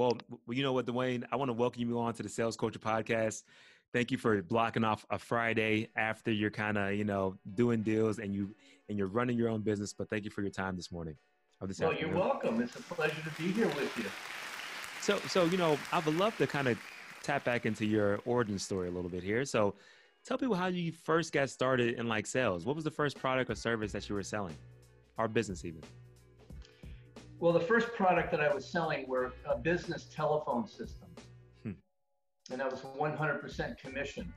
Well, you know what, Duane, I want to welcome you on to the Sales Culture Podcast. Thank you for blocking off a Friday after you're kind of, you know, doing deals and you and you're running your own business. But thank you for your time this morning. This well, afternoon. you're welcome. It's a pleasure to be here with you. So, so you know, I would love to kind of tap back into your origin story a little bit here. So, tell people how you first got started in like sales. What was the first product or service that you were selling, or business even? Well, the first product that I was selling were a business telephone system, hmm. and that was 100% commission.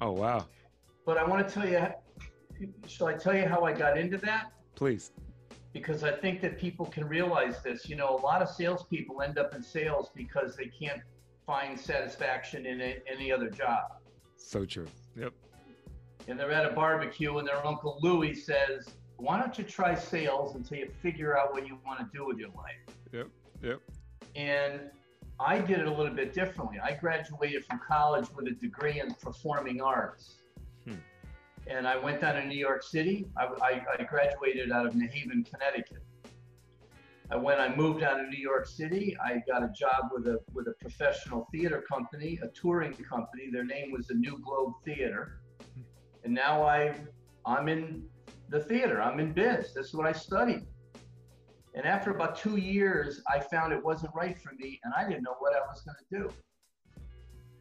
Oh wow! But I want to tell you, shall I tell you how I got into that? Please. Because I think that people can realize this. You know, a lot of salespeople end up in sales because they can't find satisfaction in a, any other job. So true. Yep. And they're at a barbecue, and their uncle Louie says, why don't you try sales until you figure out what you want to do with your life? Yep, yep. And I did it a little bit differently. I graduated from college with a degree in performing arts. Hmm. And I went down to New York City. I, I, I graduated out of New Haven, Connecticut. I, when I moved down to New York City, I got a job with a with a professional theater company, a touring company. Their name was the New Globe Theater, hmm. and now I I'm in the theater. I'm in biz. This is what I studied. And after about two years, I found it wasn't right for me and I didn't know what I was going to do.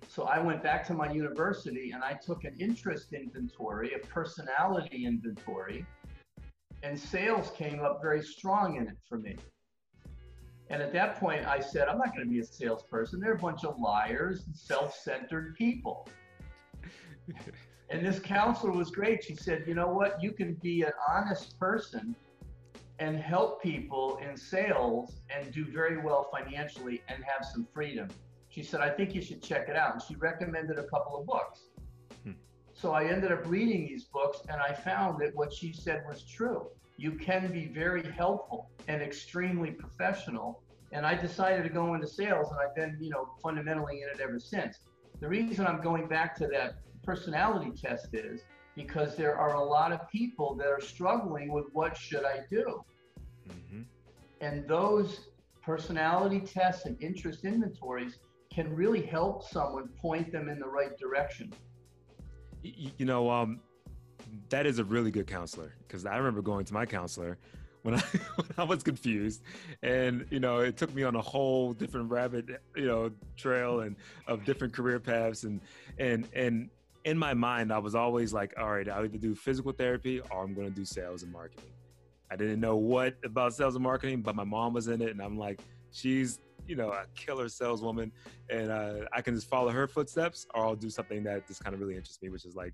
So I went back to my university and I took an interest inventory, a personality inventory, and sales came up very strong in it for me. And at that point, I said, I'm not going to be a salesperson. They're a bunch of liars and self centered people. and this counselor was great. She said, you know what? You can be an honest person and help people in sales and do very well financially and have some freedom. She said, I think you should check it out. And she recommended a couple of books. Hmm. So I ended up reading these books and I found that what she said was true. You can be very helpful and extremely professional. And I decided to go into sales and I've been, you know, fundamentally in it ever since. The reason I'm going back to that personality test is because there are a lot of people that are struggling with what should I do. Mm-hmm. And those personality tests and interest inventories can really help someone point them in the right direction. You know, um, that is a really good counselor because I remember going to my counselor when I, when I was confused and you know it took me on a whole different rabbit you know trail and of different career paths and and and in my mind I was always like all right I'll either do physical therapy or I'm going to do sales and marketing I didn't know what about sales and marketing but my mom was in it and I'm like she's you know a killer saleswoman and uh, I can just follow her footsteps or I'll do something that just kind of really interests me which is like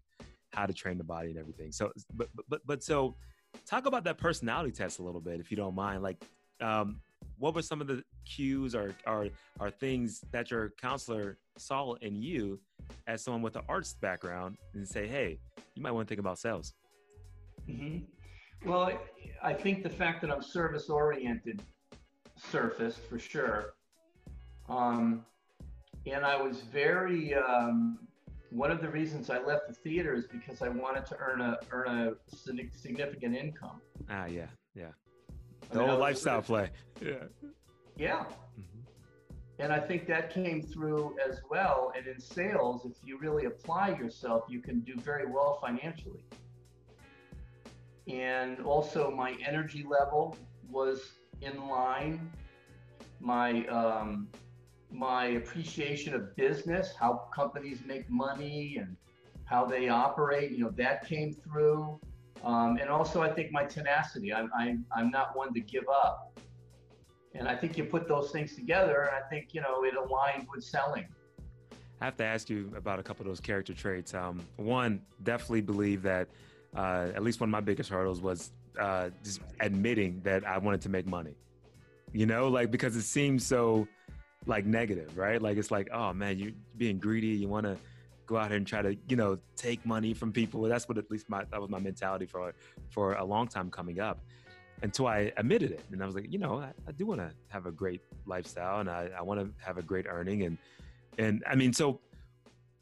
how to train the body and everything so but but but so talk about that personality test a little bit, if you don't mind. Like, um, what were some of the cues or, or, or things that your counselor saw in you as someone with an arts background and say, hey, you might want to think about sales? Mm-hmm. Well, I think the fact that I'm service oriented surfaced for sure. Um, and I was very um, one of the reasons I left the theater is because I wanted to earn a earn a significant income. Ah, yeah, yeah. The I mean, whole lifestyle play. Yeah. Yeah. Mm-hmm. And I think that came through as well. And in sales, if you really apply yourself, you can do very well financially. And also, my energy level was in line. My um, my appreciation of business, how companies make money and how they operate, you know, that came through. Um, and also, I think my tenacity. I'm, I'm, I'm not one to give up. And I think you put those things together, and I think, you know, it aligned with selling. I have to ask you about a couple of those character traits. Um, one, definitely believe that uh, at least one of my biggest hurdles was uh, just admitting that I wanted to make money. You know, like because it seems so like negative, right? Like it's like, oh man, you're being greedy, you want to go out here and try to, you know, take money from people. That's what at least my that was my mentality for for a long time coming up. Until I admitted it, and I was like, you know, I, I do want to have a great lifestyle, and I, I want to have a great earning, and and I mean, so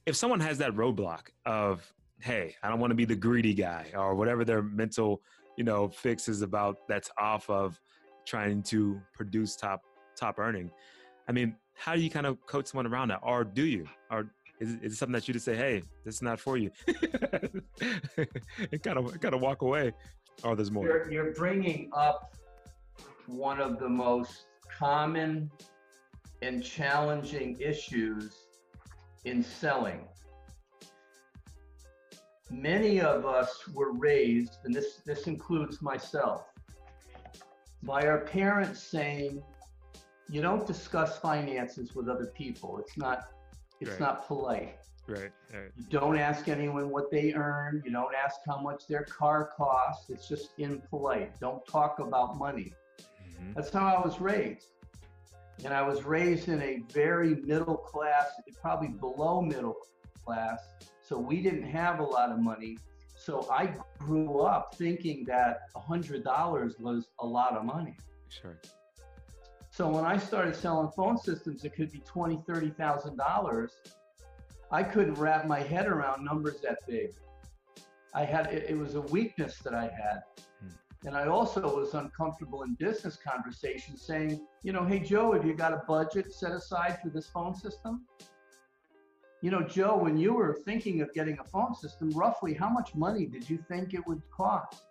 if someone has that roadblock of, hey, I don't want to be the greedy guy, or whatever their mental, you know, fix is about, that's off of trying to produce top top earning I mean, how do you kind of coach someone around that, or do you, or is, is it something that you just say, hey, this is not for you, and kind of walk away, Oh, there's more? You're, you're bringing up one of the most common and challenging issues in selling. Many of us were raised, and this, this includes myself, by our parents saying, you don't discuss finances with other people. It's not it's Right. not polite. Right, right, You don't ask anyone what they earn. You don't ask how much their car costs. It's just impolite. Don't talk about money. Mhm. That's how I was raised. And I was raised in a very middle class, probably below middle class. So we didn't have a lot of money. So I grew up thinking that $100 was a lot of money. sure, So when I started selling phone systems, it could be twenty, thirty thousand dollars. I couldn't wrap my head around numbers that big. I had it, it was a weakness that I had. Hmm. And I also was uncomfortable in business conversations saying, you know, hey Joe, have you got a budget set aside for this phone system? You know, Joe, when you were thinking of getting a phone system, roughly how much money did you think it would cost?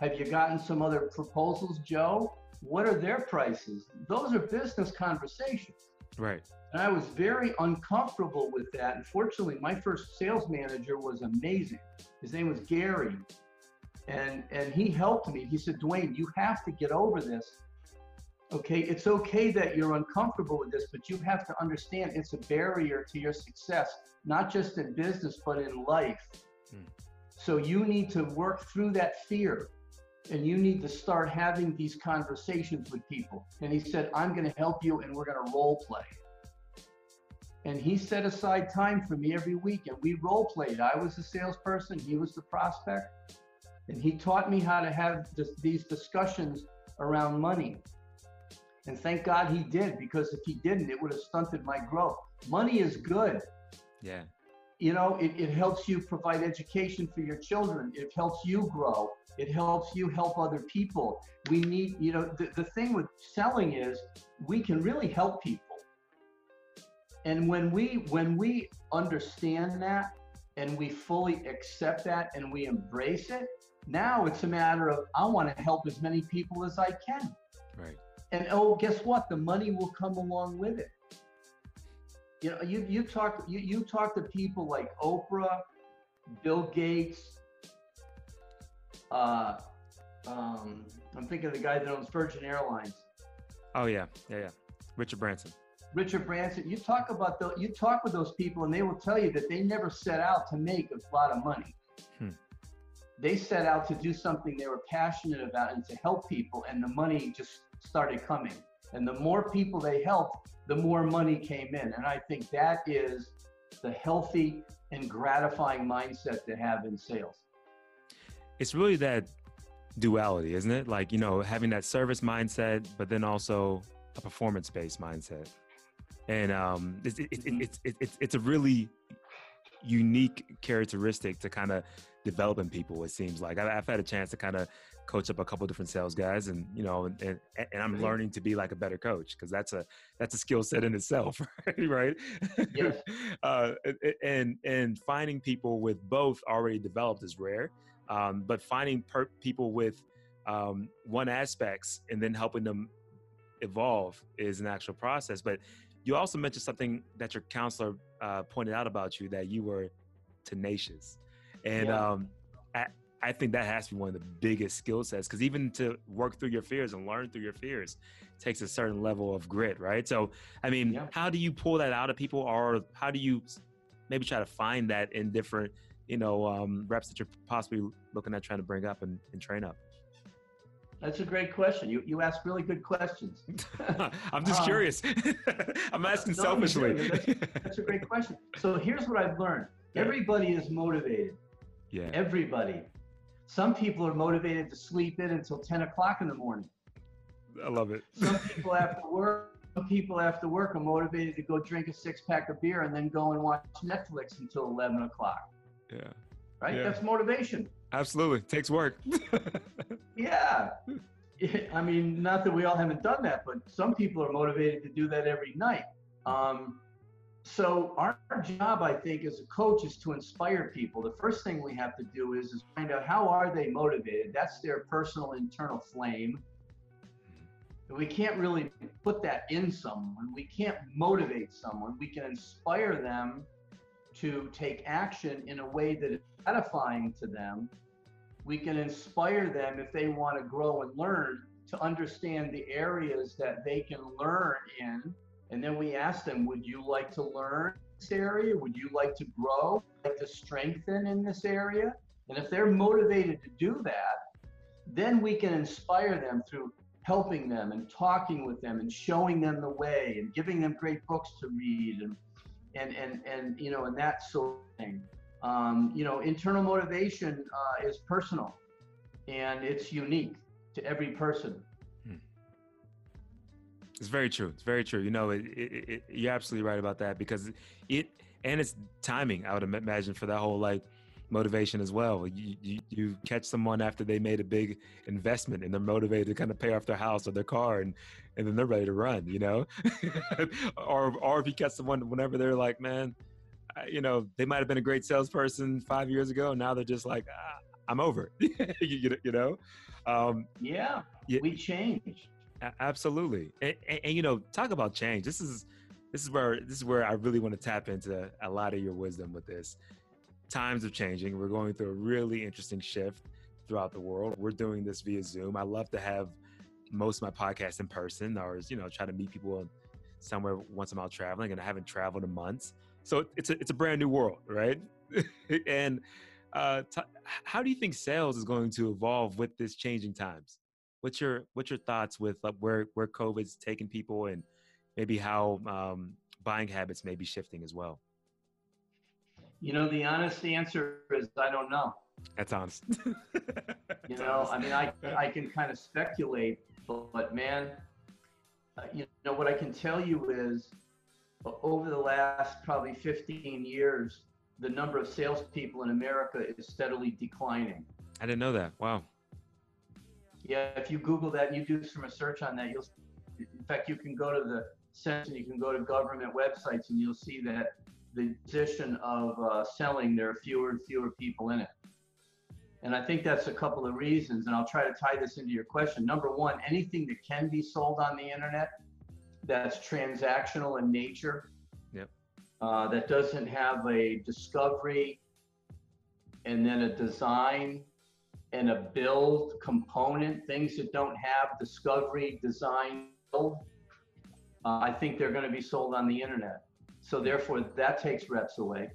Have you gotten some other proposals, Joe? What are their prices? Those are business conversations. right, And I was very uncomfortable with that. And fortunately, my first sales manager was amazing. His name was Gary. And and he helped me. He said, Duane, you have to get over this. Okay, it's okay that you're uncomfortable with this, but you have to understand it's a barrier to your success, not just in business, but in life. Hmm. So you need to work through that fear and you need to start having these conversations with people. And he said, I'm going to help you and we're going to role play. And he set aside time for me every week and we role played. I was the salesperson, he was the prospect. And he taught me how to have this, these discussions around money. And thank God he did, because if he didn't, it would have stunted my growth. Money is good yeah, you know it, it helps you provide education for your children it helps you grow it helps you help other people we need you know the, the thing with selling is we can really help people and when we when we understand that and we fully accept that and we embrace it now it's a matter of i want to help as many people as i can right, and oh, guess what? The money will come along with it. You know, you you talk you you talk to people like Oprah, Bill Gates. Uh, um, I'm thinking of the guy that owns Virgin Airlines, oh yeah, yeah, yeah, Richard Branson, Richard Branson. You talk about the you talk with those people, and they will tell you that they never set out to make a lot of money. Hmm. They set out to do something they were passionate about and to help people, and the money just started coming. And the more people they helped, the more money came in. And I think that is the healthy and gratifying mindset to have in sales. It's really that duality, isn't it? Like you know, having that service mindset, but then also a performance-based mindset, and um, it's it, it, Mhm. it's it, it's it's a really unique characteristic to kind of develop in people. It seems like I, I've had a chance to kind of coach up a couple different sales guys, and you know, and and, and I'm learning to be like a better coach because that's a that's a skill set in itself, right? right? Yes. uh, and and finding people with both already developed is rare, um, but finding per- people with um, one aspects and then helping them evolve is an actual process. But you also mentioned something that your counselor uh, pointed out about you that you were tenacious, and Yeah. um, I, I think that has to be one of the biggest skill sets because even to work through your fears and learn through your fears takes a certain level of grit, right? So, I mean, Yeah. how do you pull that out of people, or how do you maybe try to find that in different, you know, um, reps that you're possibly looking at trying to bring up and, and train up? That's a great question. You, you ask really good questions. I'm just Um, curious. I'm asking no, selfishly. do. That's a great question. So here's what I've learned everybody is motivated. yeah, Everybody. Some people are motivated to sleep in until 10 o'clock in the morning. I love it. Some people after work, some people after work are motivated to go drink a six pack of beer and then go and watch Netflix until 11 o'clock. Yeah, Right? Yeah. That's motivation. absolutely. Takes work. Yeah. I mean, not that we all haven't done that, but some people are motivated to do that every night. Um, so our, our, job, I think, as a coach is to inspire people. The first thing we have to do is, is find out how are they motivated. That's their personal internal flame. We can't really put that in someone. We can't motivate someone. We can inspire them to take action in a way that is edifying to them. We can inspire them if they want to grow and learn to understand the areas that they can learn in and then we ask them, would you like to learn this area? Would you like to grow, like to strengthen in this area? And if they're motivated to do that, then we can inspire them through helping them and talking with them and showing them the way and giving them great books to read and and and, and you know and that sort of thing. Um, you know, internal motivation uh, is personal and it's unique to every person. It's very true. It's very true. You know, it, it, it, you're absolutely right about that because it and it's timing. I would imagine for that whole like motivation as well. You, you, you catch someone after they made a big investment and they're motivated to kind of pay off their house or their car and and then they're ready to run. You know, or or if you catch someone whenever they're like, man, you know, they might have been a great salesperson five years ago, and now they're just like, ah, I'm over. you, you know. Um, yeah, yeah, we change absolutely and, and, and, you know talk about change this is this is where this is where i really want to tap into a lot of your wisdom with this times are changing. We're going through a really interesting shift throughout the world. We're doing this via zoom. I love to have most of my podcasts in person. Or you know try to meet people somewhere once i'm out traveling and i haven't traveled in months. So it's a, it's a brand new world right? And uh, t- how do you think sales is going to evolve with this changing times? What's your what's your thoughts with like where where COVID's taking people and maybe how um, buying habits may be shifting as well? You know, the honest answer is I don't know. That's honest. you know, I mean, I I can kind of speculate, but, but man, uh, you know what I can tell you is over the last probably 15 years, the number of salespeople in America is steadily declining. I didn't know that. Wow. Yeah, if you Google that and you do some research on that, you'll. In fact, you can go to the census, you can go to government websites, and you'll see that the position of uh, selling, there are fewer and fewer people in it. And I think that's a couple of reasons, and I'll try to tie this into your question. Number one, anything that can be sold on the internet that's transactional in nature, yep. uh, that doesn't have a discovery and then a design and a build component, things that don't have discovery, design, build, uh, I think they're going to be sold on the internet. So therefore, that takes reps away.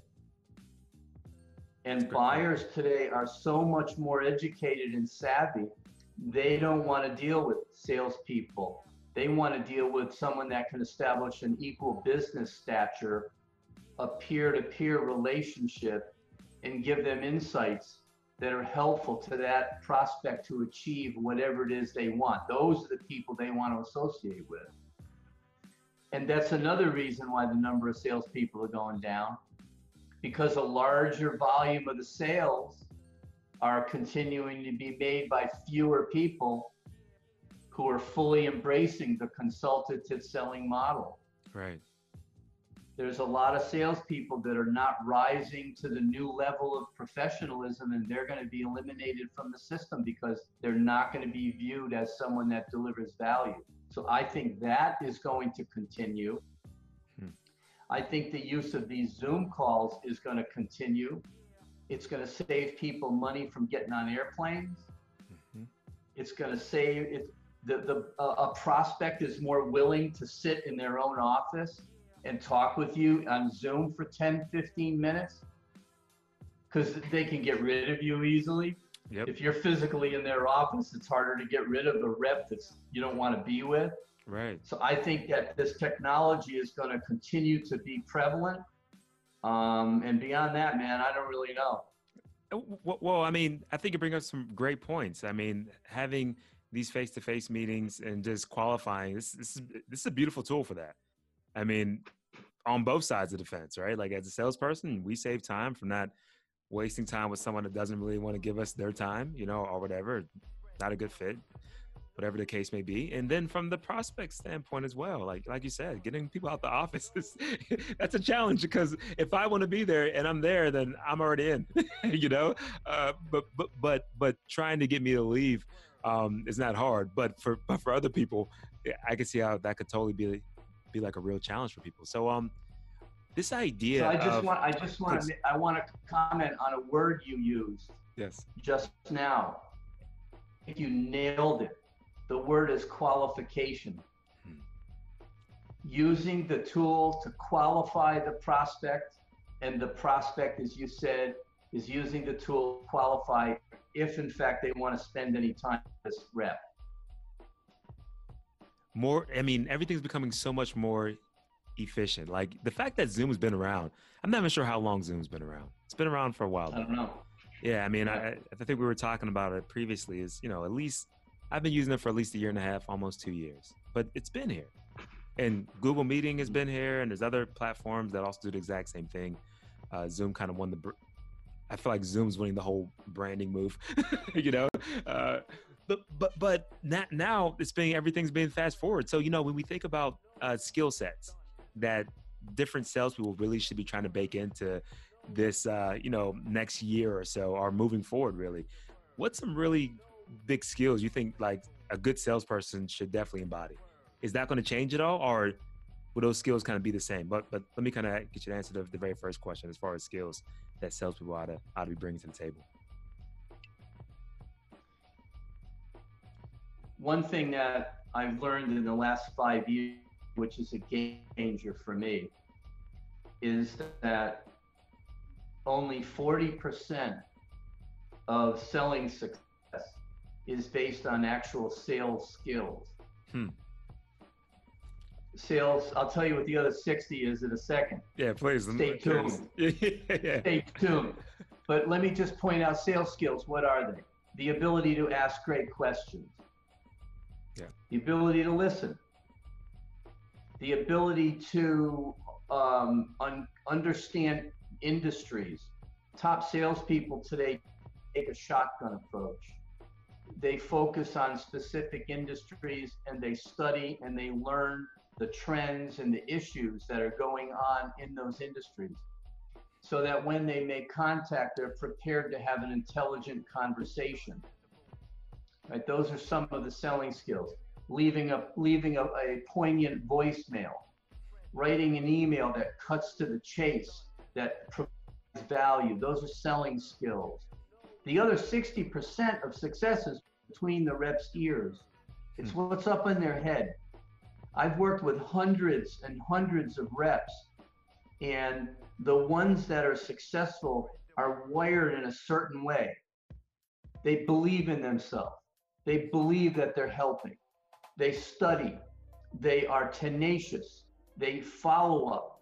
And buyers today are so much more educated and savvy. They don't want to deal with salespeople. They want to deal with someone that can establish an equal business stature, a peer-to-peer relationship, and give them insights that are helpful to that prospect to achieve whatever it is they want. Those are the people they want to associate with. And that's another reason why the number of salespeople are going down, because a larger volume of the sales are continuing to be made by fewer people who are fully embracing the consultative selling model. Right there's a lot of salespeople that are not rising to the new level of professionalism, and they're going to be eliminated from the system because they're not going to be viewed as someone that delivers value. So I think that is going to continue. Hmm. I think the use of these Zoom calls is going to continue. It's going to save people money from getting on airplanes. Mm-hmm. It's going to save it. The, the, uh, a prospect is more willing to sit in their own office and talk with you on Zoom for 10, 15 minutes because they can get rid of you easily. Yep. If you're physically in their office, it's harder to get rid of a rep that you don't want to be with. Right. So I think that this technology is going to continue to be prevalent. Um, and beyond that, man, I don't really know. Well, I mean, I think you bring up some great points. I mean, having these face-to-face meetings and just qualifying this, this is this is a beautiful tool for that. I mean, on both sides of the fence, right? Like as a salesperson, we save time from not wasting time with someone that doesn't really want to give us their time, you know, or whatever. Not a good fit. whatever the case may be. And then from the prospect standpoint as well, like like you said, getting people out the office that's a challenge because if I want to be there and I'm there, then I'm already in, you know. Uh, but but but but trying to get me to leave um, is not hard. But for but for other people, I can see how that could totally be be like a real challenge for people. So um, this idea. So I just of, want I just want to I want to comment on a word you used. Yes. Just now. I think you nailed it the word is qualification. Hmm. Using the tool to qualify the prospect, and the prospect, as you said, is using the tool to qualify if, in fact, they want to spend any time with this rep. More, I mean, everything's becoming so much more efficient. Like the fact that Zoom's been around, I'm not even sure how long Zoom's been around. It's been around for a while. I don't know. Yeah, I mean, I, I think we were talking about it previously. Is you know at least I've been using it for at least a year and a half, almost two years, but it's been here. And Google Meeting has been here, and there's other platforms that also do the exact same thing. Uh, Zoom kind of won the. I feel like Zoom's winning the whole branding move, you know. Uh, but but but now, now it's being everything's being fast forward. So you know when we think about uh, skill sets that different salespeople really should be trying to bake into this, uh, you know, next year or so, or moving forward, really. What's some really big skills you think like a good salesperson should definitely embody? Is that going to change at all, or will those skills kind of be the same? But but let me kind of get you to answer the, the very first question as far as skills that salespeople ought to ought to be bringing to the table. One thing that I've learned in the last five years, which is a game changer for me, is that only 40% of selling success is based on actual sales skills. Hmm. Sales, I'll tell you what the other 60 is in a second. Yeah, please. Stay tuned. yeah. Stay tuned. But let me just point out sales skills. What are they? The ability to ask great questions. Yeah. The ability to listen. The ability to um, un- understand industries. Top salespeople today take a shotgun approach. They focus on specific industries and they study and they learn the trends and the issues that are going on in those industries. So that when they make contact they're prepared to have an intelligent conversation. Right? Those are some of the selling skills leaving a leaving a, a poignant voicemail writing an email that cuts to the chase that provides value those are selling skills the other 60% of success is between the rep's ears. It's hmm. what's up in their head. I've worked with hundreds and hundreds of reps, and the ones that are successful are wired in a certain way. They believe in themselves. They believe that they're helping. They study. They are tenacious. They follow up.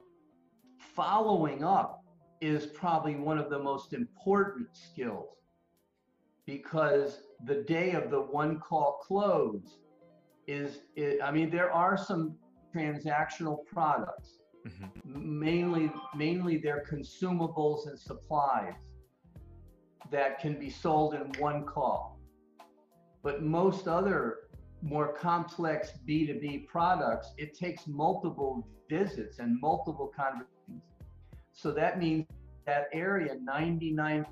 Following up is probably one of the most important skills because the day of the one call close is, is I mean, there are some transactional products, mm-hmm. mainly mainly they're consumables and supplies that can be sold in one call. But most other more complex B2B products, it takes multiple visits and multiple conversations. So that means that area, 99%,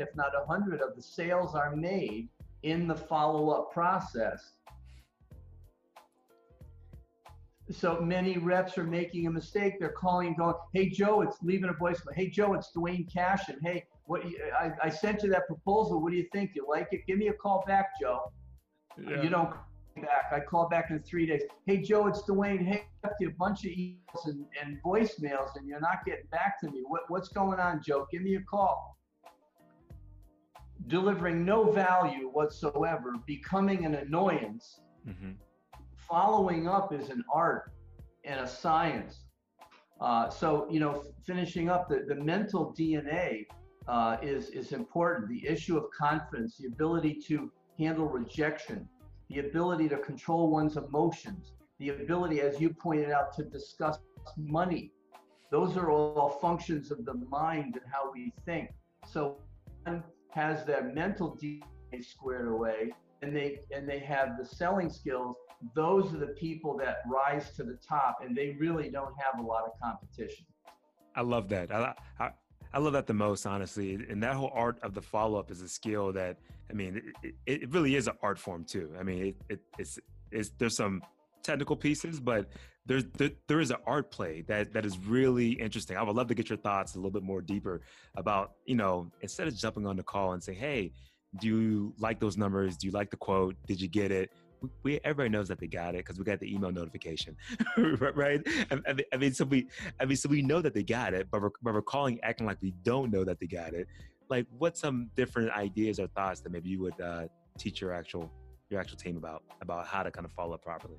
if not 100 of the sales are made in the follow-up process. So many reps are making a mistake. They're calling going, "Hey Joe, it's leaving a voicemail. Hey Joe, it's Duane Cashin. Hey, what? I, I sent you that proposal. What do you think? You like it? Give me a call back, Joe. Yeah. You don't back. I call back in three days. Hey, Joe, it's Duane. Hey, I left you a bunch of emails and, and voicemails, and you're not getting back to me. What, what's going on, Joe? Give me a call. Delivering no value whatsoever, becoming an annoyance. Mm-hmm. Following up is an art and a science. Uh, so, you know, finishing up the, the mental DNA uh, is, is important. The issue of confidence, the ability to handle rejection, the ability to control one's emotions, the ability, as you pointed out, to discuss money. Those are all functions of the mind and how we think. So one has that mental DNA squared away, and they and they have the selling skills, those are the people that rise to the top, and they really don't have a lot of competition. I love that. I, I, I love that the most, honestly. And that whole art of the follow up is a skill that, I mean, it, it, really is an art form too. I mean, it, it, it's, it's, there's some technical pieces, but there's, there, there is an art play that, that is really interesting. I would love to get your thoughts a little bit more deeper about, you know, instead of jumping on the call and say, Hey, do you like those numbers? Do you like the quote? Did you get it? We everybody knows that they got it because we got the email notification, right? I, mean, so we, I mean, so we know that they got it, but we're, but we're calling acting like we don't know that they got it. Like, what's some different ideas or thoughts that maybe you would uh, teach your actual your actual team about about how to kind of follow up properly?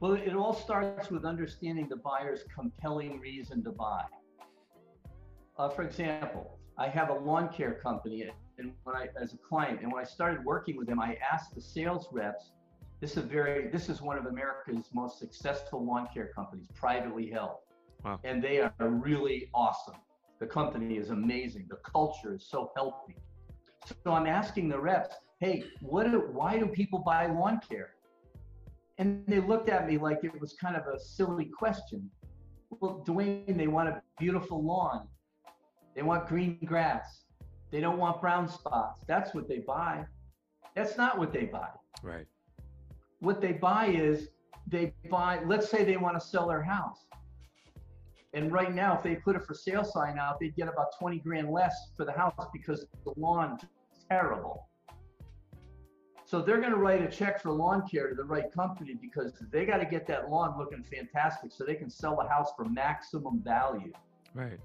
Well, it all starts with understanding the buyer's compelling reason to buy. Uh, for example, I have a lawn care company and when I as a client and when I started working with them, I asked the sales reps. This is a very this is one of America's most successful lawn care companies, privately held, wow. and they are really awesome. The company is amazing. The culture is so healthy. So I'm asking the reps, hey, what? Do, why do people buy lawn care? And they looked at me like it was kind of a silly question. Well, Duane, they want a beautiful lawn. They want green grass. They don't want brown spots. That's what they buy. That's not what they buy. Right. What they buy is they buy, let's say they want to sell their house. And right now, if they put a for sale sign out, they'd get about 20 grand less for the house because the lawn is terrible. So they're going to write a check for lawn care to the right company because they got to get that lawn looking fantastic so they can sell the house for maximum value. Right.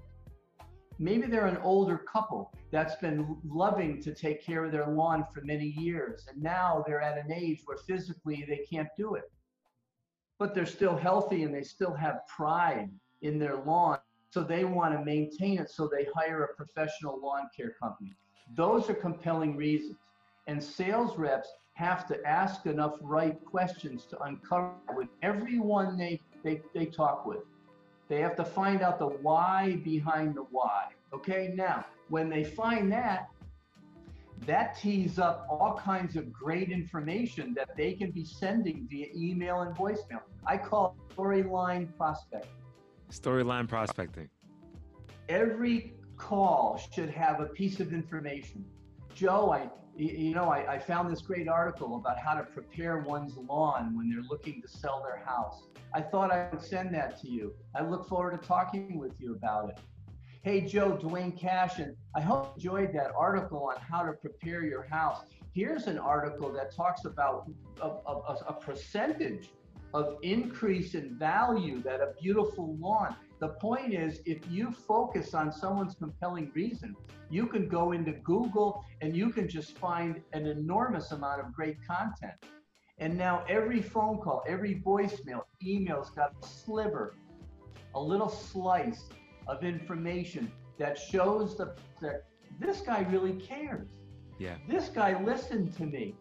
Maybe they're an older couple that's been loving to take care of their lawn for many years, and now they're at an age where physically they can't do it. But they're still healthy and they still have pride in their lawn, so they want to maintain it, so they hire a professional lawn care company. Those are compelling reasons. And sales reps have to ask enough right questions to uncover with everyone they, they, they talk with. They have to find out the why behind the why. Okay, now when they find that, that tees up all kinds of great information that they can be sending via email and voicemail. I call it storyline prospecting. Storyline prospecting. Every call should have a piece of information. Joe, I you know, I, I, found this great article about how to prepare one's lawn when they're looking to sell their house. I thought I would send that to you. I look forward to talking with you about it. Hey, Joe, Duane Cashin, I hope you enjoyed that article on how to prepare your house. Here's an article that talks about a, a, a percentage of increase in value that a beautiful lawn. The point is, if you focus on someone's compelling reason, you can go into Google and you can just find an enormous amount of great content. And now every phone call, every voicemail, email's got a sliver, a little slice of information that shows the, that this guy really cares. Yeah. This guy listened to me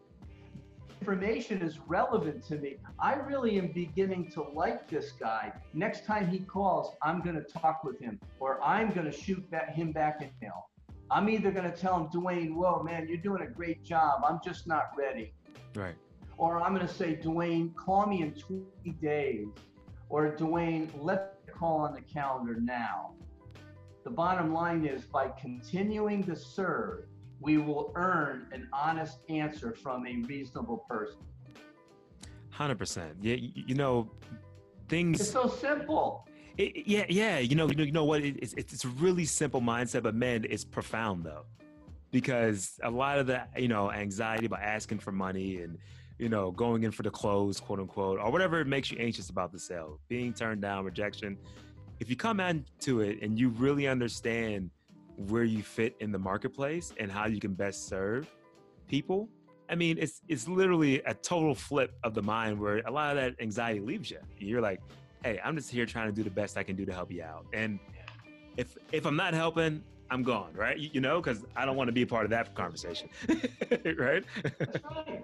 information is relevant to me. I really am beginning to like this guy. Next time he calls, I'm going to talk with him or I'm going to shoot back, him back an email. I'm either going to tell him, Duane, whoa, man, you're doing a great job. I'm just not ready. Right. Or I'm going to say, Duane, call me in 20 days. Or Duane, let's call on the calendar now. The bottom line is by continuing to serve, we will earn an honest answer from a reasonable person. 100%. Yeah, you know, things. It's so simple. It, yeah, yeah. You know, you know, you know what? It's, it's a really simple mindset, but man, it's profound though, because a lot of the you know anxiety about asking for money and you know going in for the close, quote unquote, or whatever makes you anxious about the sale, being turned down, rejection. If you come into it and you really understand where you fit in the marketplace and how you can best serve people. I mean, it's it's literally a total flip of the mind where a lot of that anxiety leaves you. You're like, hey, I'm just here trying to do the best I can do to help you out. And if if I'm not helping, I'm gone, right? You, you know, because I don't want to be a part of that conversation, right? That's right.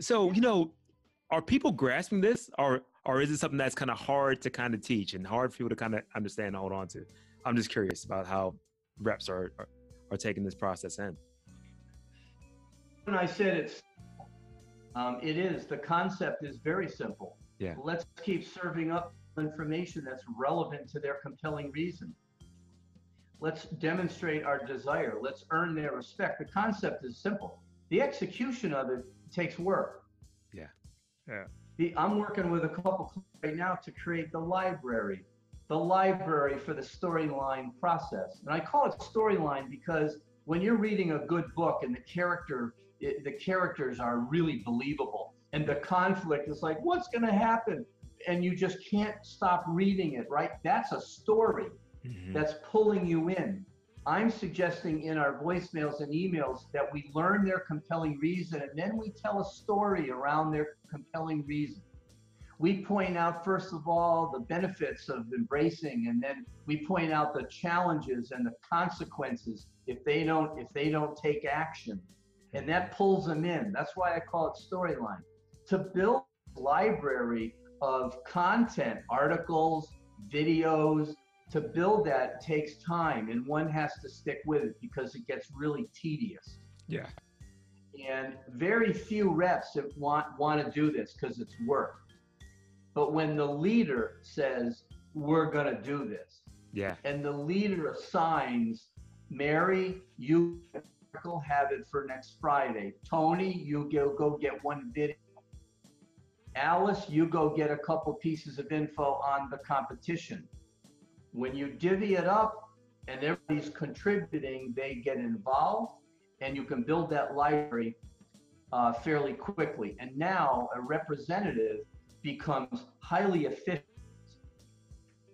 So you know, are people grasping this, or or is it something that's kind of hard to kind of teach and hard for people to kind of understand and hold on to? I'm just curious about how reps are, are, are taking this process in. when I said it's, um, it is. The concept is very simple. Yeah. Let's keep serving up information that's relevant to their compelling reason. Let's demonstrate our desire. Let's earn their respect. The concept is simple. The execution of it takes work. Yeah. Yeah. The, I'm working with a couple right now to create the library, the library for the storyline process. And I call it storyline because when you're reading a good book and the character, it, the characters are really believable, and the conflict is like, what's going to happen? And you just can't stop reading it, right? That's a story mm-hmm. that's pulling you in. I'm suggesting in our voicemails and emails that we learn their compelling reason and then we tell a story around their compelling reason. We point out, first of all, the benefits of embracing, and then we point out the challenges and the consequences if they don't if they don't take action. And that pulls them in. That's why I call it storyline. To build a library of content, articles, videos, to build that takes time and one has to stick with it because it gets really tedious. Yeah. And very few reps want want to do this because it's work. But when the leader says, "We're going to do this," yeah, and the leader assigns, "Mary, you have it for next Friday. Tony, you go go get one video. Alice, you go get a couple pieces of info on the competition." When you divvy it up and everybody's contributing, they get involved and you can build that library uh, fairly quickly. And now a representative becomes highly efficient.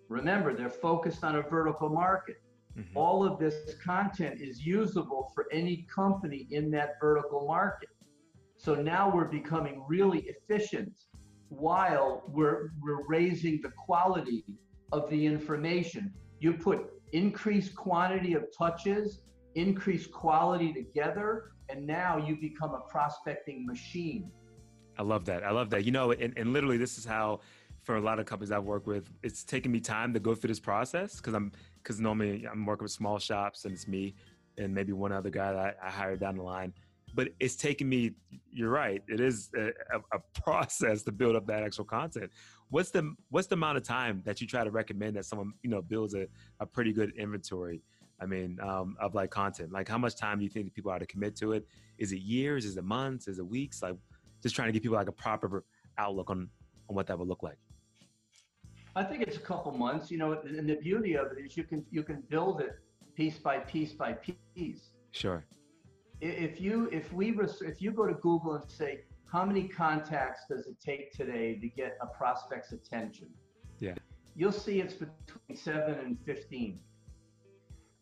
Remember, they're focused on a vertical market. Mm-hmm. All of this content is usable for any company in that vertical market. So now we're becoming really efficient while we're, we're raising the quality of the information. You put increased quantity of touches, increased quality together, and now you become a prospecting machine. I love that. I love that. You know, and, and literally, this is how, for a lot of companies I've worked with, it's taken me time to go through this process because I'm because normally I'm working with small shops and it's me and maybe one other guy that I, I hired down the line. But it's taken me. You're right. It is a, a process to build up that actual content. What's the what's the amount of time that you try to recommend that someone you know builds a, a pretty good inventory i mean um, of like content? Like how much time do you think people are to commit to it? Is it years? Is it months? Is it weeks? Like just trying to give people like a proper outlook on on what that would look like. I think it's a couple months you know and the beauty of it is you can you can build it piece by piece by piece. Sure if you if we if you go to google and say how many contacts does it take today to get a prospect's attention? Yeah. You'll see it's between 7 and 15.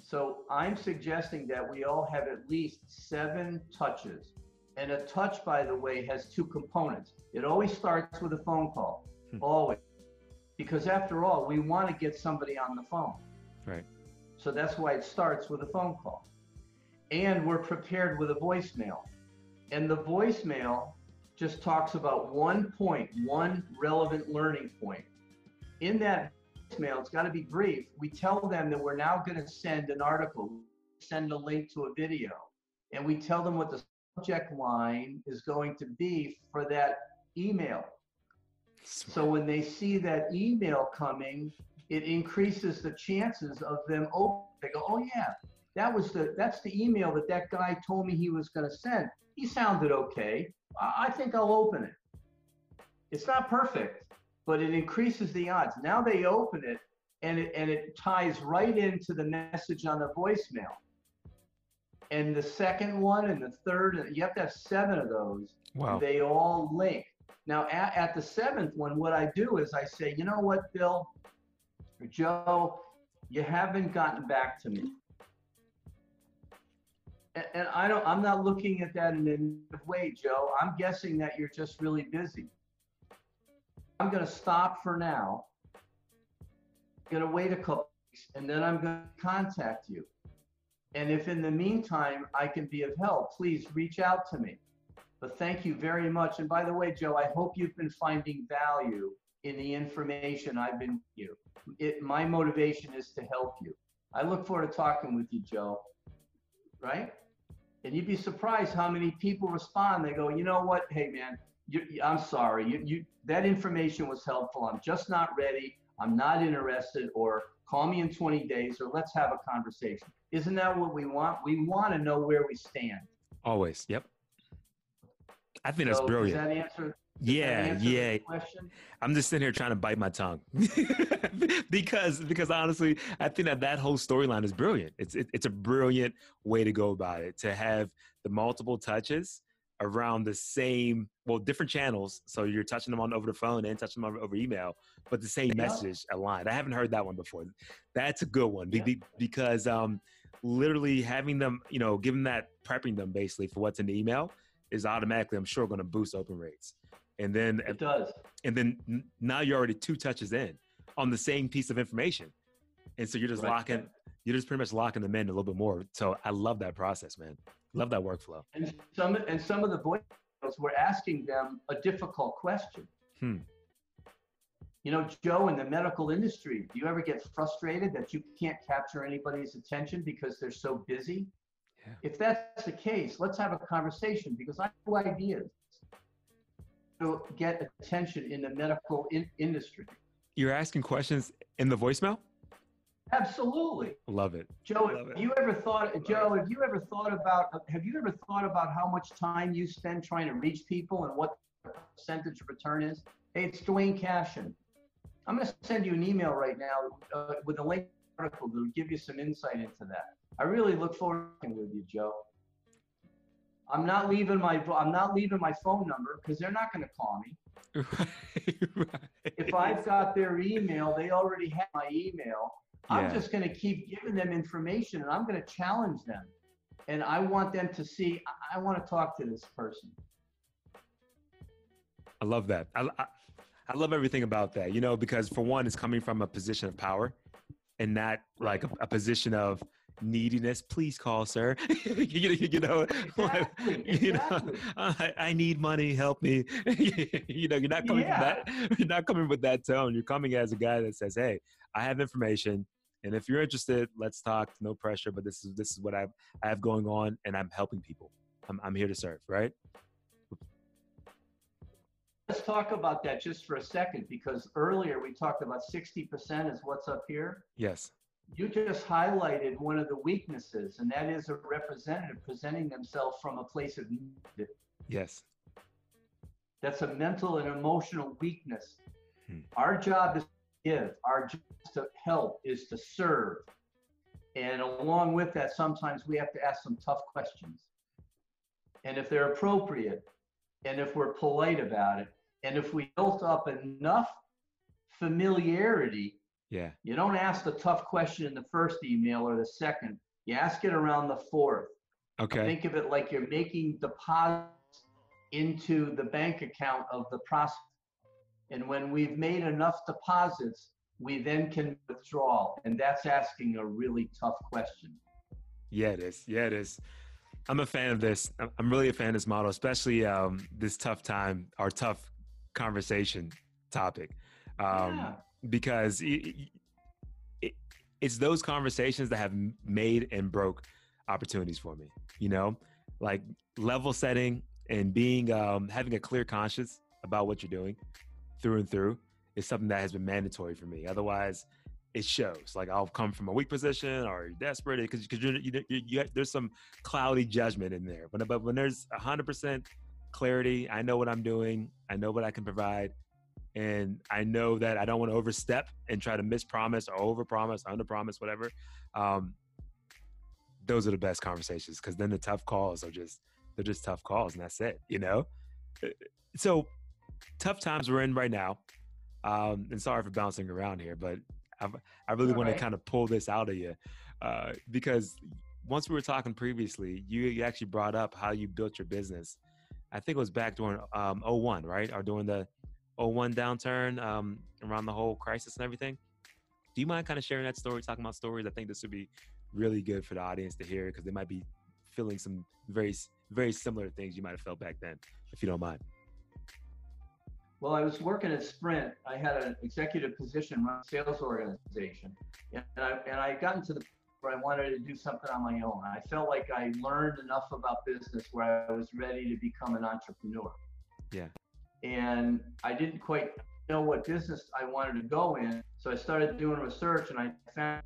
So I'm suggesting that we all have at least seven touches. And a touch, by the way, has two components. It always starts with a phone call, hmm. always. Because after all, we want to get somebody on the phone. Right. So that's why it starts with a phone call. And we're prepared with a voicemail. And the voicemail just talks about one point, one relevant learning point. In that voicemail, it's got to be brief. We tell them that we're now going to send an article, send a link to a video, and we tell them what the subject line is going to be for that email. So when they see that email coming, it increases the chances of them open. They go, "Oh yeah, that was the that's the email that that guy told me he was going to send. He sounded okay. I think I'll open it. It's not perfect, but it increases the odds. Now they open it and it and it ties right into the message on the voicemail. And the second one and the third, you have to have seven of those. Wow. They all link. Now at, at the seventh one, what I do is I say, you know what, Bill, or Joe, you haven't gotten back to me and I don't, I'm not looking at that in a negative way, Joe. I'm guessing that you're just really busy. I'm going to stop for now. I'm going to wait a couple weeks, and then I'm going to contact you. And if in the meantime I can be of help, please reach out to me. But thank you very much. And by the way, Joe, I hope you've been finding value in the information I've been you. It, my motivation is to help you. I look forward to talking with you, Joe. Right? And you'd be surprised how many people respond. They go, you know what? Hey, man, you, I'm sorry. You, you, that information was helpful. I'm just not ready. I'm not interested. Or call me in 20 days or let's have a conversation. Isn't that what we want? We want to know where we stand. Always. Yep. I think so that's brilliant. Does that answer? Yeah, yeah. I'm just sitting here trying to bite my tongue because because honestly, I think that that whole storyline is brilliant. It's it, it's a brilliant way to go about it to have the multiple touches around the same well different channels so you're touching them on over the phone and touching them over email but the same yeah. message aligned i haven't heard that one before that's a good one yeah. because um literally having them you know giving that prepping them basically for what's in the email is automatically i'm sure going to boost open rates and then it does. And then now you're already two touches in on the same piece of information, and so you're just right. locking. You're just pretty much locking them in a little bit more. So I love that process, man. Love that workflow. And some and some of the voice we're asking them a difficult question. Hmm. You know, Joe, in the medical industry, do you ever get frustrated that you can't capture anybody's attention because they're so busy? Yeah. If that's the case, let's have a conversation because I have ideas to get attention in the medical in- industry. You're asking questions in the voicemail? Absolutely. Love it. Joe, Love have you ever thought Joe, have you ever thought about have you ever thought about how much time you spend trying to reach people and what percentage of return is? Hey, it's Duane Cashin. I'm going to send you an email right now uh, with a link article that will give you some insight into that. I really look forward to working with you, Joe. I'm not leaving my I'm not leaving my phone number because they're not going to call me. Right, right. If I've got their email, they already have my email. Yeah. I'm just going to keep giving them information, and I'm going to challenge them. And I want them to see. I, I want to talk to this person. I love that. I, I, I love everything about that. You know, because for one, it's coming from a position of power, and not like a, a position of neediness, please call, sir. you, you, know, exactly, you know, I, I, need money, help me. you know, you're not coming yeah. that. You're not coming with that tone. You're coming as a guy that says, "Hey, I have information, and if you're interested, let's talk. No pressure, but this is this is what I I have going on, and I'm helping people. I'm I'm here to serve, right?" Let's talk about that just for a second because earlier we talked about 60% is what's up here. Yes you just highlighted one of the weaknesses, and that is a representative presenting themselves from a place of need. Yes. That's a mental and emotional weakness. Hmm. Our job is to give, our job is to help, is to serve. And along with that, sometimes we have to ask some tough questions. And if they're appropriate, and if we're polite about it, and if we built up enough familiarity yeah. You don't ask the tough question in the first email or the second. You ask it around the fourth. Okay. Think of it like you're making deposits into the bank account of the prospect. And when we've made enough deposits, we then can withdraw. And that's asking a really tough question. Yeah, it is. Yeah, it is. I'm a fan of this. I'm really a fan of this model, especially um, this tough time, our tough conversation topic. Um, yeah because it, it, it's those conversations that have made and broke opportunities for me. You know, like level setting and being um, having a clear conscience about what you're doing through and through is something that has been mandatory for me. Otherwise, it shows. Like I'll come from a weak position or you're desperate because because you, you, there's some cloudy judgment in there. But but when there's hundred percent clarity, I know what I'm doing. I know what I can provide and I know that I don't want to overstep and try to mispromise or overpromise, underpromise, whatever. Um, those are the best conversations because then the tough calls are just they're just tough calls, and that's it. You know. Uh, so tough times we're in right now. Um, and sorry for bouncing around here, but I've, i really All want right. to kind of pull this out of you uh, because once we were talking previously, you, you actually brought up how you built your business. I think it was back during um, 01, right? Or during the 01 downturn um, around the whole crisis and everything. Do you mind kind of sharing that story, talking about stories? I think this would be really good for the audience to hear because they might be feeling some very, very similar things you might have felt back then, if you don't mind. Well, I was working at Sprint. I had an executive position run sales organization, and I and I got into the point where I wanted to do something on my own. I felt like I learned enough about business where I was ready to become an entrepreneur. Yeah. And I didn't quite know what business I wanted to go in. So I started doing research and I found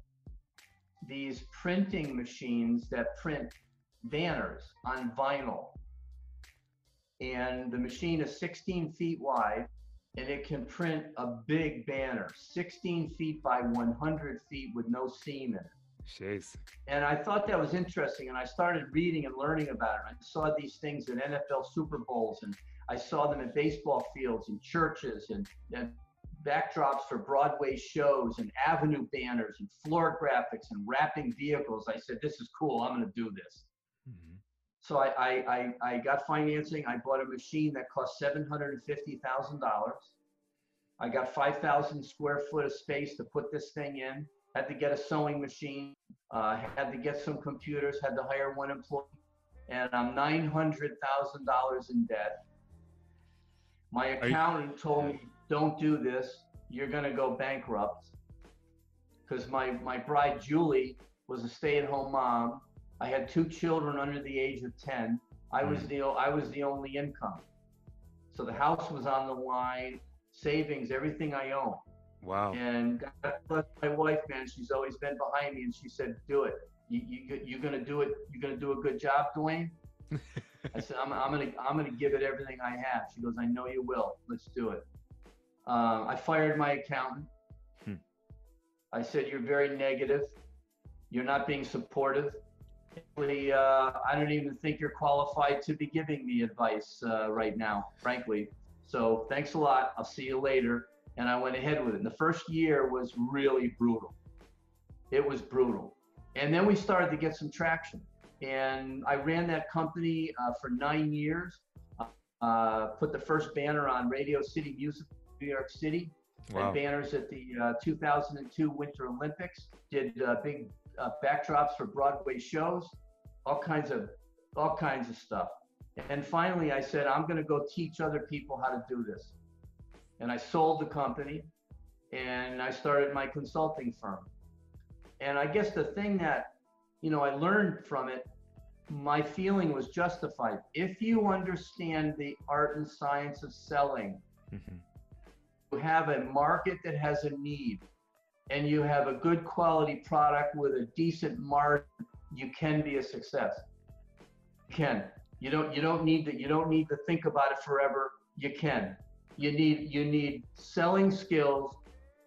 these printing machines that print banners on vinyl. And the machine is 16 feet wide and it can print a big banner, 16 feet by 100 feet with no seam in it. Jeez. And I thought that was interesting, and I started reading and learning about it. I saw these things at NFL Super Bowls, and I saw them in baseball fields and churches and, and backdrops for Broadway shows and avenue banners and floor graphics and wrapping vehicles. I said, "This is cool. I'm going to do this." Mm-hmm. So I, I, I, I got financing. I bought a machine that cost seven hundred and fifty thousand dollars. I got five thousand square foot of space to put this thing in had to get a sewing machine, uh, had to get some computers, had to hire one employee, and I'm thousand dollars in debt. My accountant told me, "Don't do this. You're going to go bankrupt." Because my my bride Julie was a stay-at-home mom. I had two children under the age of ten. I was hmm. the I was the only income. So the house was on the line, savings, everything I own. Wow. And God bless my wife, man. She's always been behind me, and she said, "Do it. You, you you're gonna do it. You're gonna do a good job, Duane." I said, I'm, I'm gonna I'm gonna give it everything I have. She goes, I know you will. Let's do it. Uh, I fired my accountant. Hmm. I said, you're very negative. You're not being supportive. Uh, I don't even think you're qualified to be giving me advice uh, right now, frankly. So thanks a lot. I'll see you later and I went ahead with it. And the first year was really brutal. It was brutal. And then we started to get some traction. And I ran that company uh, for nine years, uh, put the first banner on Radio City Music, New York City, wow. and banners at the uh, 2002 Winter Olympics, did uh, big uh, backdrops for Broadway shows, all kinds of, all kinds of stuff. And finally, I said, I'm going to go teach other people how to do this and I sold the company and I started my consulting firm. And I guess the thing that, you know, I learned from it, my feeling was justified. If you understand the art and science of selling, mm-hmm. you have a market that has a need and you have a good quality product with a decent margin, you can be a success. You can. You don't you don't need to you don't need to think about it forever. You can you need you need selling skills,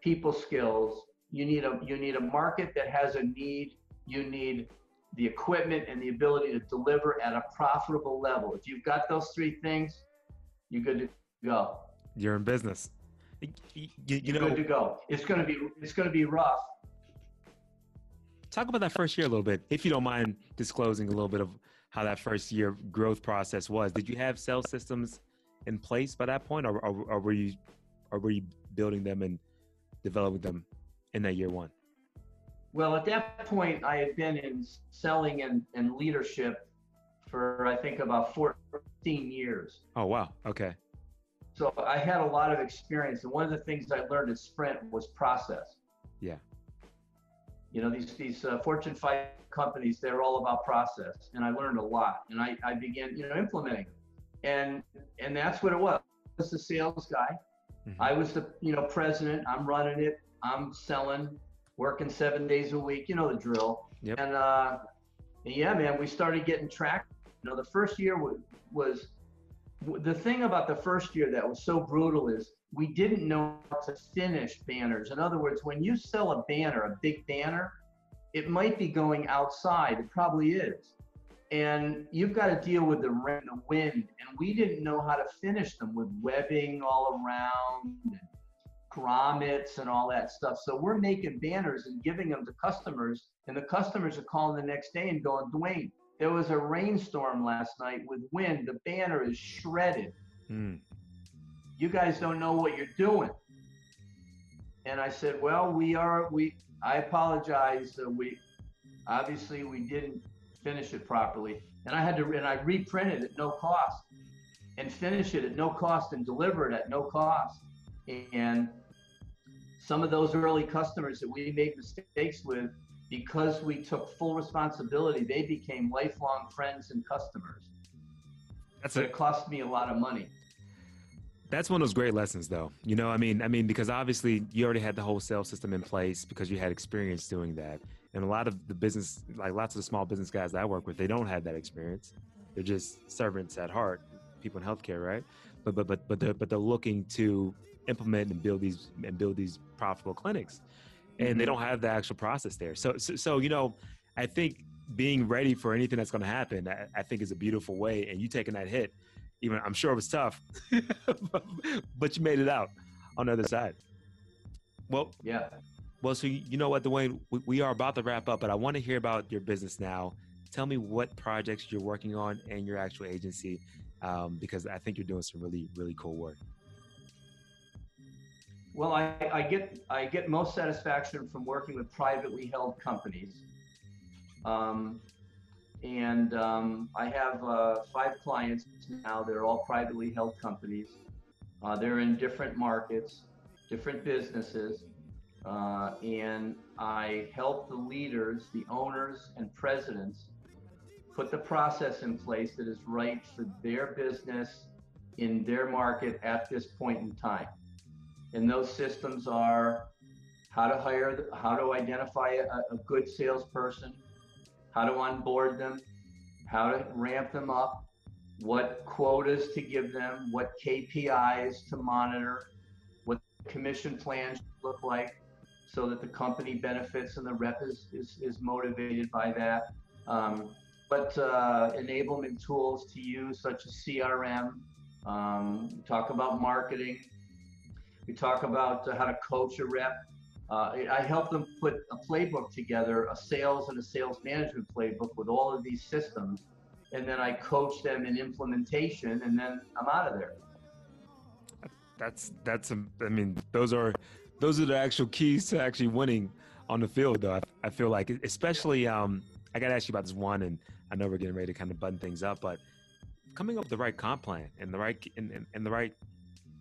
people skills. You need a you need a market that has a need. You need the equipment and the ability to deliver at a profitable level. If you've got those three things, you're good to go. You're in business. You, you, you you're know, good to go. It's gonna be it's gonna be rough. Talk about that first year a little bit, if you don't mind disclosing a little bit of how that first year growth process was. Did you have sales systems in place by that point, or, or, or were you, or were you building them and developing them in that year one? Well, at that point, I had been in selling and, and leadership for I think about 14 years. Oh wow! Okay. So I had a lot of experience, and one of the things I learned at Sprint was process. Yeah. You know these these uh, Fortune 5 companies, they're all about process, and I learned a lot, and I, I began you know implementing and and that's what it was. I was the sales guy. Mm-hmm. I was the you know president. I'm running it. I'm selling, working seven days a week. You know the drill. Yep. And uh, yeah, man, we started getting tracked. You know, the first year was, was the thing about the first year that was so brutal is we didn't know how to finish banners. In other words, when you sell a banner, a big banner, it might be going outside. It probably is and you've got to deal with the rain, the wind, and we didn't know how to finish them with webbing all around, and grommets, and all that stuff. So we're making banners and giving them to customers, and the customers are calling the next day and going, Duane, there was a rainstorm last night with wind. The banner is shredded. Mm. You guys don't know what you're doing. And I said, well, we are we. I apologize. Uh, we obviously we didn't finish it properly. And I had to, and I reprinted it at no cost and finish it at no cost and deliver it at no cost. And some of those early customers that we made mistakes with, because we took full responsibility, they became lifelong friends and customers. That's. It cost me a lot of money. That's one of those great lessons, though. You know, I mean, I mean, because obviously you already had the whole sales system in place because you had experience doing that, and a lot of the business, like lots of the small business guys that I work with, they don't have that experience. They're just servants at heart, people in healthcare, right? But but but but they're but they're looking to implement and build these and build these profitable clinics, and mm-hmm. they don't have the actual process there. So, so so you know, I think being ready for anything that's going to happen, I, I think is a beautiful way. And you taking that hit even I'm sure it was tough, but you made it out on the other side. Well, yeah. Well, so you know what, Duane, we, we are about to wrap up, but I want to hear about your business now. Tell me what projects you're working on and your actual agency, um, because I think you're doing some really, really cool work. Well, I, I get I get most satisfaction from working with privately held companies. Um, and um, I have uh, five clients now. They're all privately held companies. Uh, they're in different markets, different businesses. Uh, and I help the leaders, the owners, and presidents put the process in place that is right for their business in their market at this point in time. And those systems are how to hire, how to identify a, a good salesperson, how to onboard them, how to ramp them up, what quotas to give them, what KPIs to monitor, what commission plans look like so that the company benefits and the rep is, is, is motivated by that. Um, what uh, enablement tools to use, such as CRM. Um, talk about marketing. We talk about uh, how to coach a rep. Uh, I help them put a playbook together, a sales and a sales management playbook with all of these systems, and then I coach them in implementation, and then I'm out of there. That's that's I mean those are those are the actual keys to actually winning on the field, though. I, I feel like, especially um, I got to ask you about this one, and I know we're getting ready to kind of button things up, but coming up with the right comp plan and the right and, and, and the right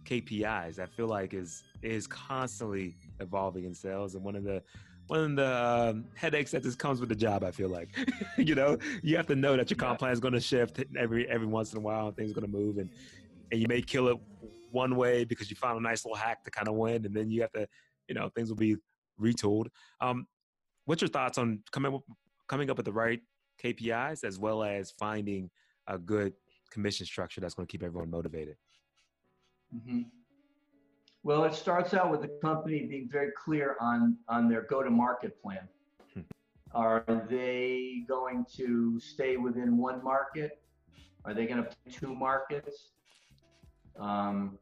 KPIs, I feel like is is constantly evolving in sales. And one of the one of the um, headaches that just comes with the job, I feel like, you know, you have to know that your comp plan is going to shift every every once in a while, and things are going to move, and and you may kill it one way because you found a nice little hack to kind of win, and then you have to, you know, things will be retooled. Um, what's your thoughts on coming up, coming up with the right KPIs as well as finding a good commission structure that's going to keep everyone motivated? Mm-hmm. Well, it starts out with the company being very clear on on their go-to-market plan. Hmm. Are they going to stay within one market? Are they going to two markets? Um,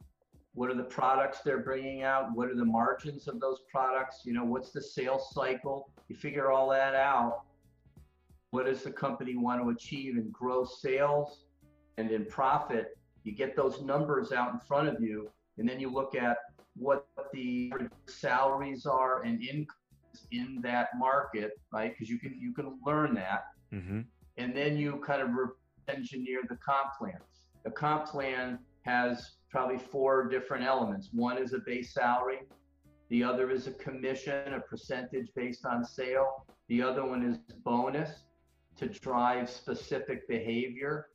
what are the products they're bringing out? What are the margins of those products? You know, what's the sales cycle? You figure all that out. What does the company want to achieve in gross sales and in profit? You get those numbers out in front of you, and then you look at what the salaries are and incomes in that market, right? Because you can you can learn that, mm-hmm. and then you kind of engineer the comp plans. The comp plan has probably four different elements. One is a base salary. The other is a commission, a percentage based on sale. The other one is bonus to drive specific behavior.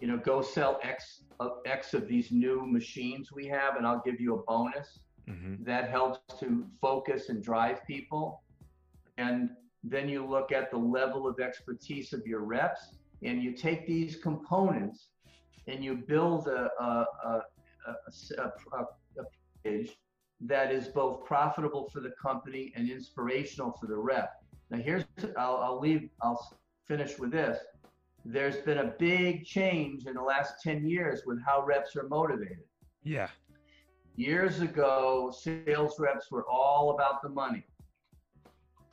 You know, go sell X of X of these new machines we have, and I'll give you a bonus. Mm-hmm. That helps to focus and drive people. And then you look at the level of expertise of your reps, and you take these components and you build a, a, a, a, package that is both profitable for the company and inspirational for the rep. Now here's, I'll, I'll leave, I'll finish with this. There's been a big change in the last 10 years with how reps are motivated. Yeah. Years ago, sales reps were all about the money.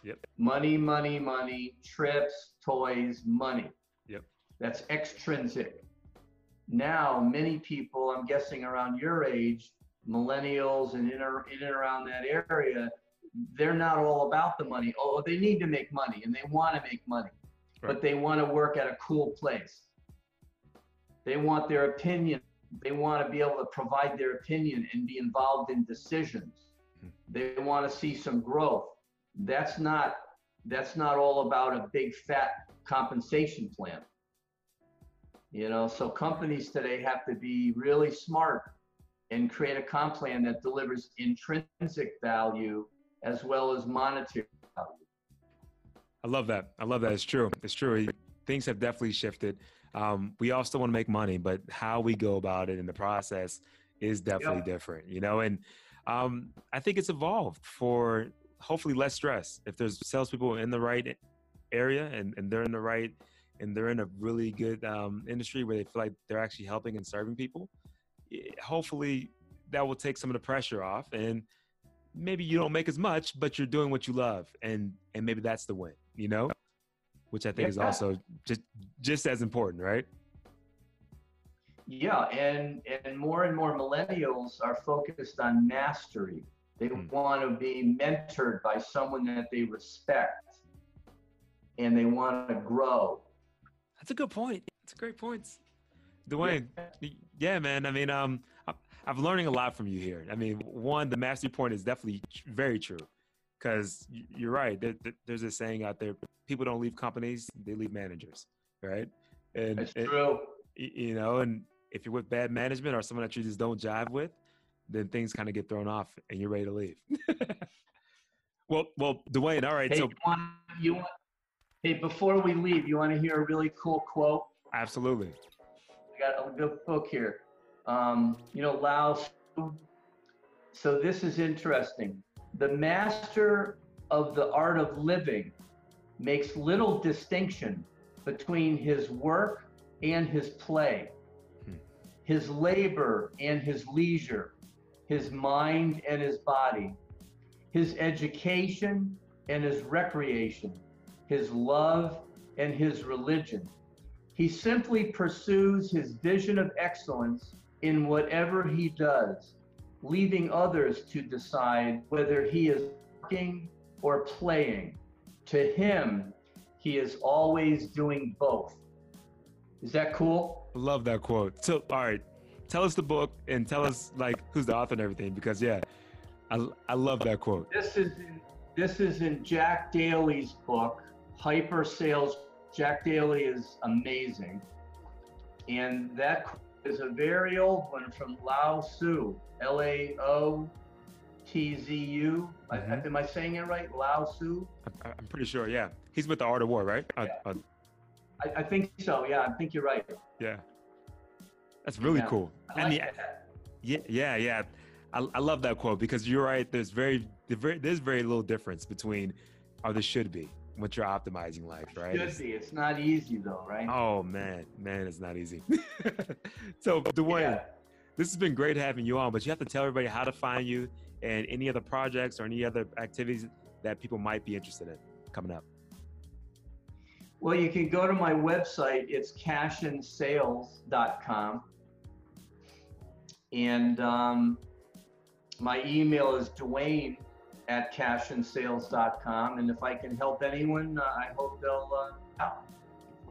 Yep. Money, money, money, trips, toys, money. Yep. That's extrinsic now many people, I'm guessing around your age, millennials and in, in and around that area, they're not all about the money. Oh, they need to make money and they want to make money, right. but they want to work at a cool place. They want their opinion. They want to be able to provide their opinion and be involved in decisions. Mm-hmm. They want to see some growth. That's not that's not all about a big fat compensation plan. You know, so companies today have to be really smart and create a comp plan that delivers intrinsic value as well as monetary. I love that. I love that. It's true. It's true. Things have definitely shifted. Um, we all still want to make money, but how we go about it in the process is definitely yep. different, you know? And um, I think it's evolved for hopefully less stress. If there's salespeople in the right area and, and they're in the right, and they're in a really good um, industry where they feel like they're actually helping and serving people, hopefully that will take some of the pressure off and maybe you don't make as much but you're doing what you love and and maybe that's the win you know which i think yeah. is also just just as important right yeah and and more and more millennials are focused on mastery they hmm. want to be mentored by someone that they respect and they want to grow that's a good point that's a great point Duane, yeah. yeah, man. I mean, um, I'm learning a lot from you here. I mean, one, the mastery point is definitely very true, because you're right. There, there's a saying out there: people don't leave companies; they leave managers, right? And that's true. You know, and if you're with bad management or someone that you just don't jive with, then things kind of get thrown off, and you're ready to leave. well, well, Duane. All right. Hey, so you want, you want, hey, before we leave, you want to hear a really cool quote? Absolutely. I got a good book here. Um, you know, Lao So this is interesting. The master of the art of living makes little distinction between his work and his play, hmm. his labor and his leisure, his mind and his body, his education and his recreation, his love and his religion. He simply pursues his vision of excellence in whatever he does, leaving others to decide whether he is working or playing. To him, he is always doing both. Is that cool? Love that quote. So, all right, tell us the book and tell us like who's the author and everything because yeah, I, I love that quote. This is in, this is in Jack Daly's book, Hyper Sales Jack Daly is amazing. And that is a very old one from Lao Tzu, L A O T Z U. Mm-hmm. Am I saying it right? Lao Tzu? I'm pretty sure, yeah. He's with the Art of War, right? Uh, yeah. Uh, uh, I, I, think so, yeah. I think you're right. Yeah. That's really yeah. cool. I and like that. Yeah, yeah, yeah. I, I love that quote because you're right. There's very, there's very little difference between, or there should be, what you're optimizing life, right? Should it's, be. It's not easy though, right? Oh man, man, it's not easy. so Duane, yeah. this has been great having you on, but you have to tell everybody how to find you and any other projects or any other activities that people might be interested in coming up. Well, you can go to my website. It's cashinsales.com. And um, my email is Duane at cashinsales.com. And if I can help anyone, uh, I hope they'll uh, help.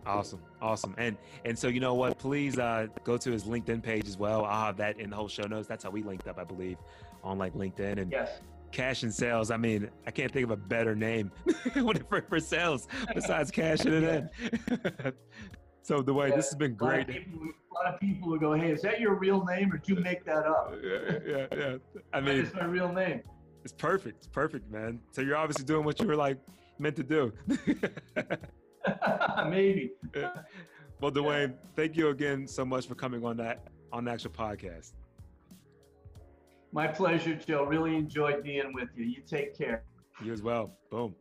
Awesome, awesome, and and so you know what? Please uh, go to his LinkedIn page as well. I'll have that in the whole show notes. That's how we linked up, I believe, on like LinkedIn and yes. Cashin Sales. I mean, I can't think of a better name for, for sales besides cashing it in. so the way yeah, this has been great. A lot, people, a lot, of people will go, "Hey, is that your real name, or did you make that up?" yeah, yeah, yeah. I mean, it's my real name. It's perfect. It's perfect, man. So you're obviously doing what you were like meant to do. Maybe. Yeah. Well, Duane, thank you again so much for coming on that on the actual podcast. My pleasure, Joe. Really enjoyed being with you. You take care. You as well. Boom.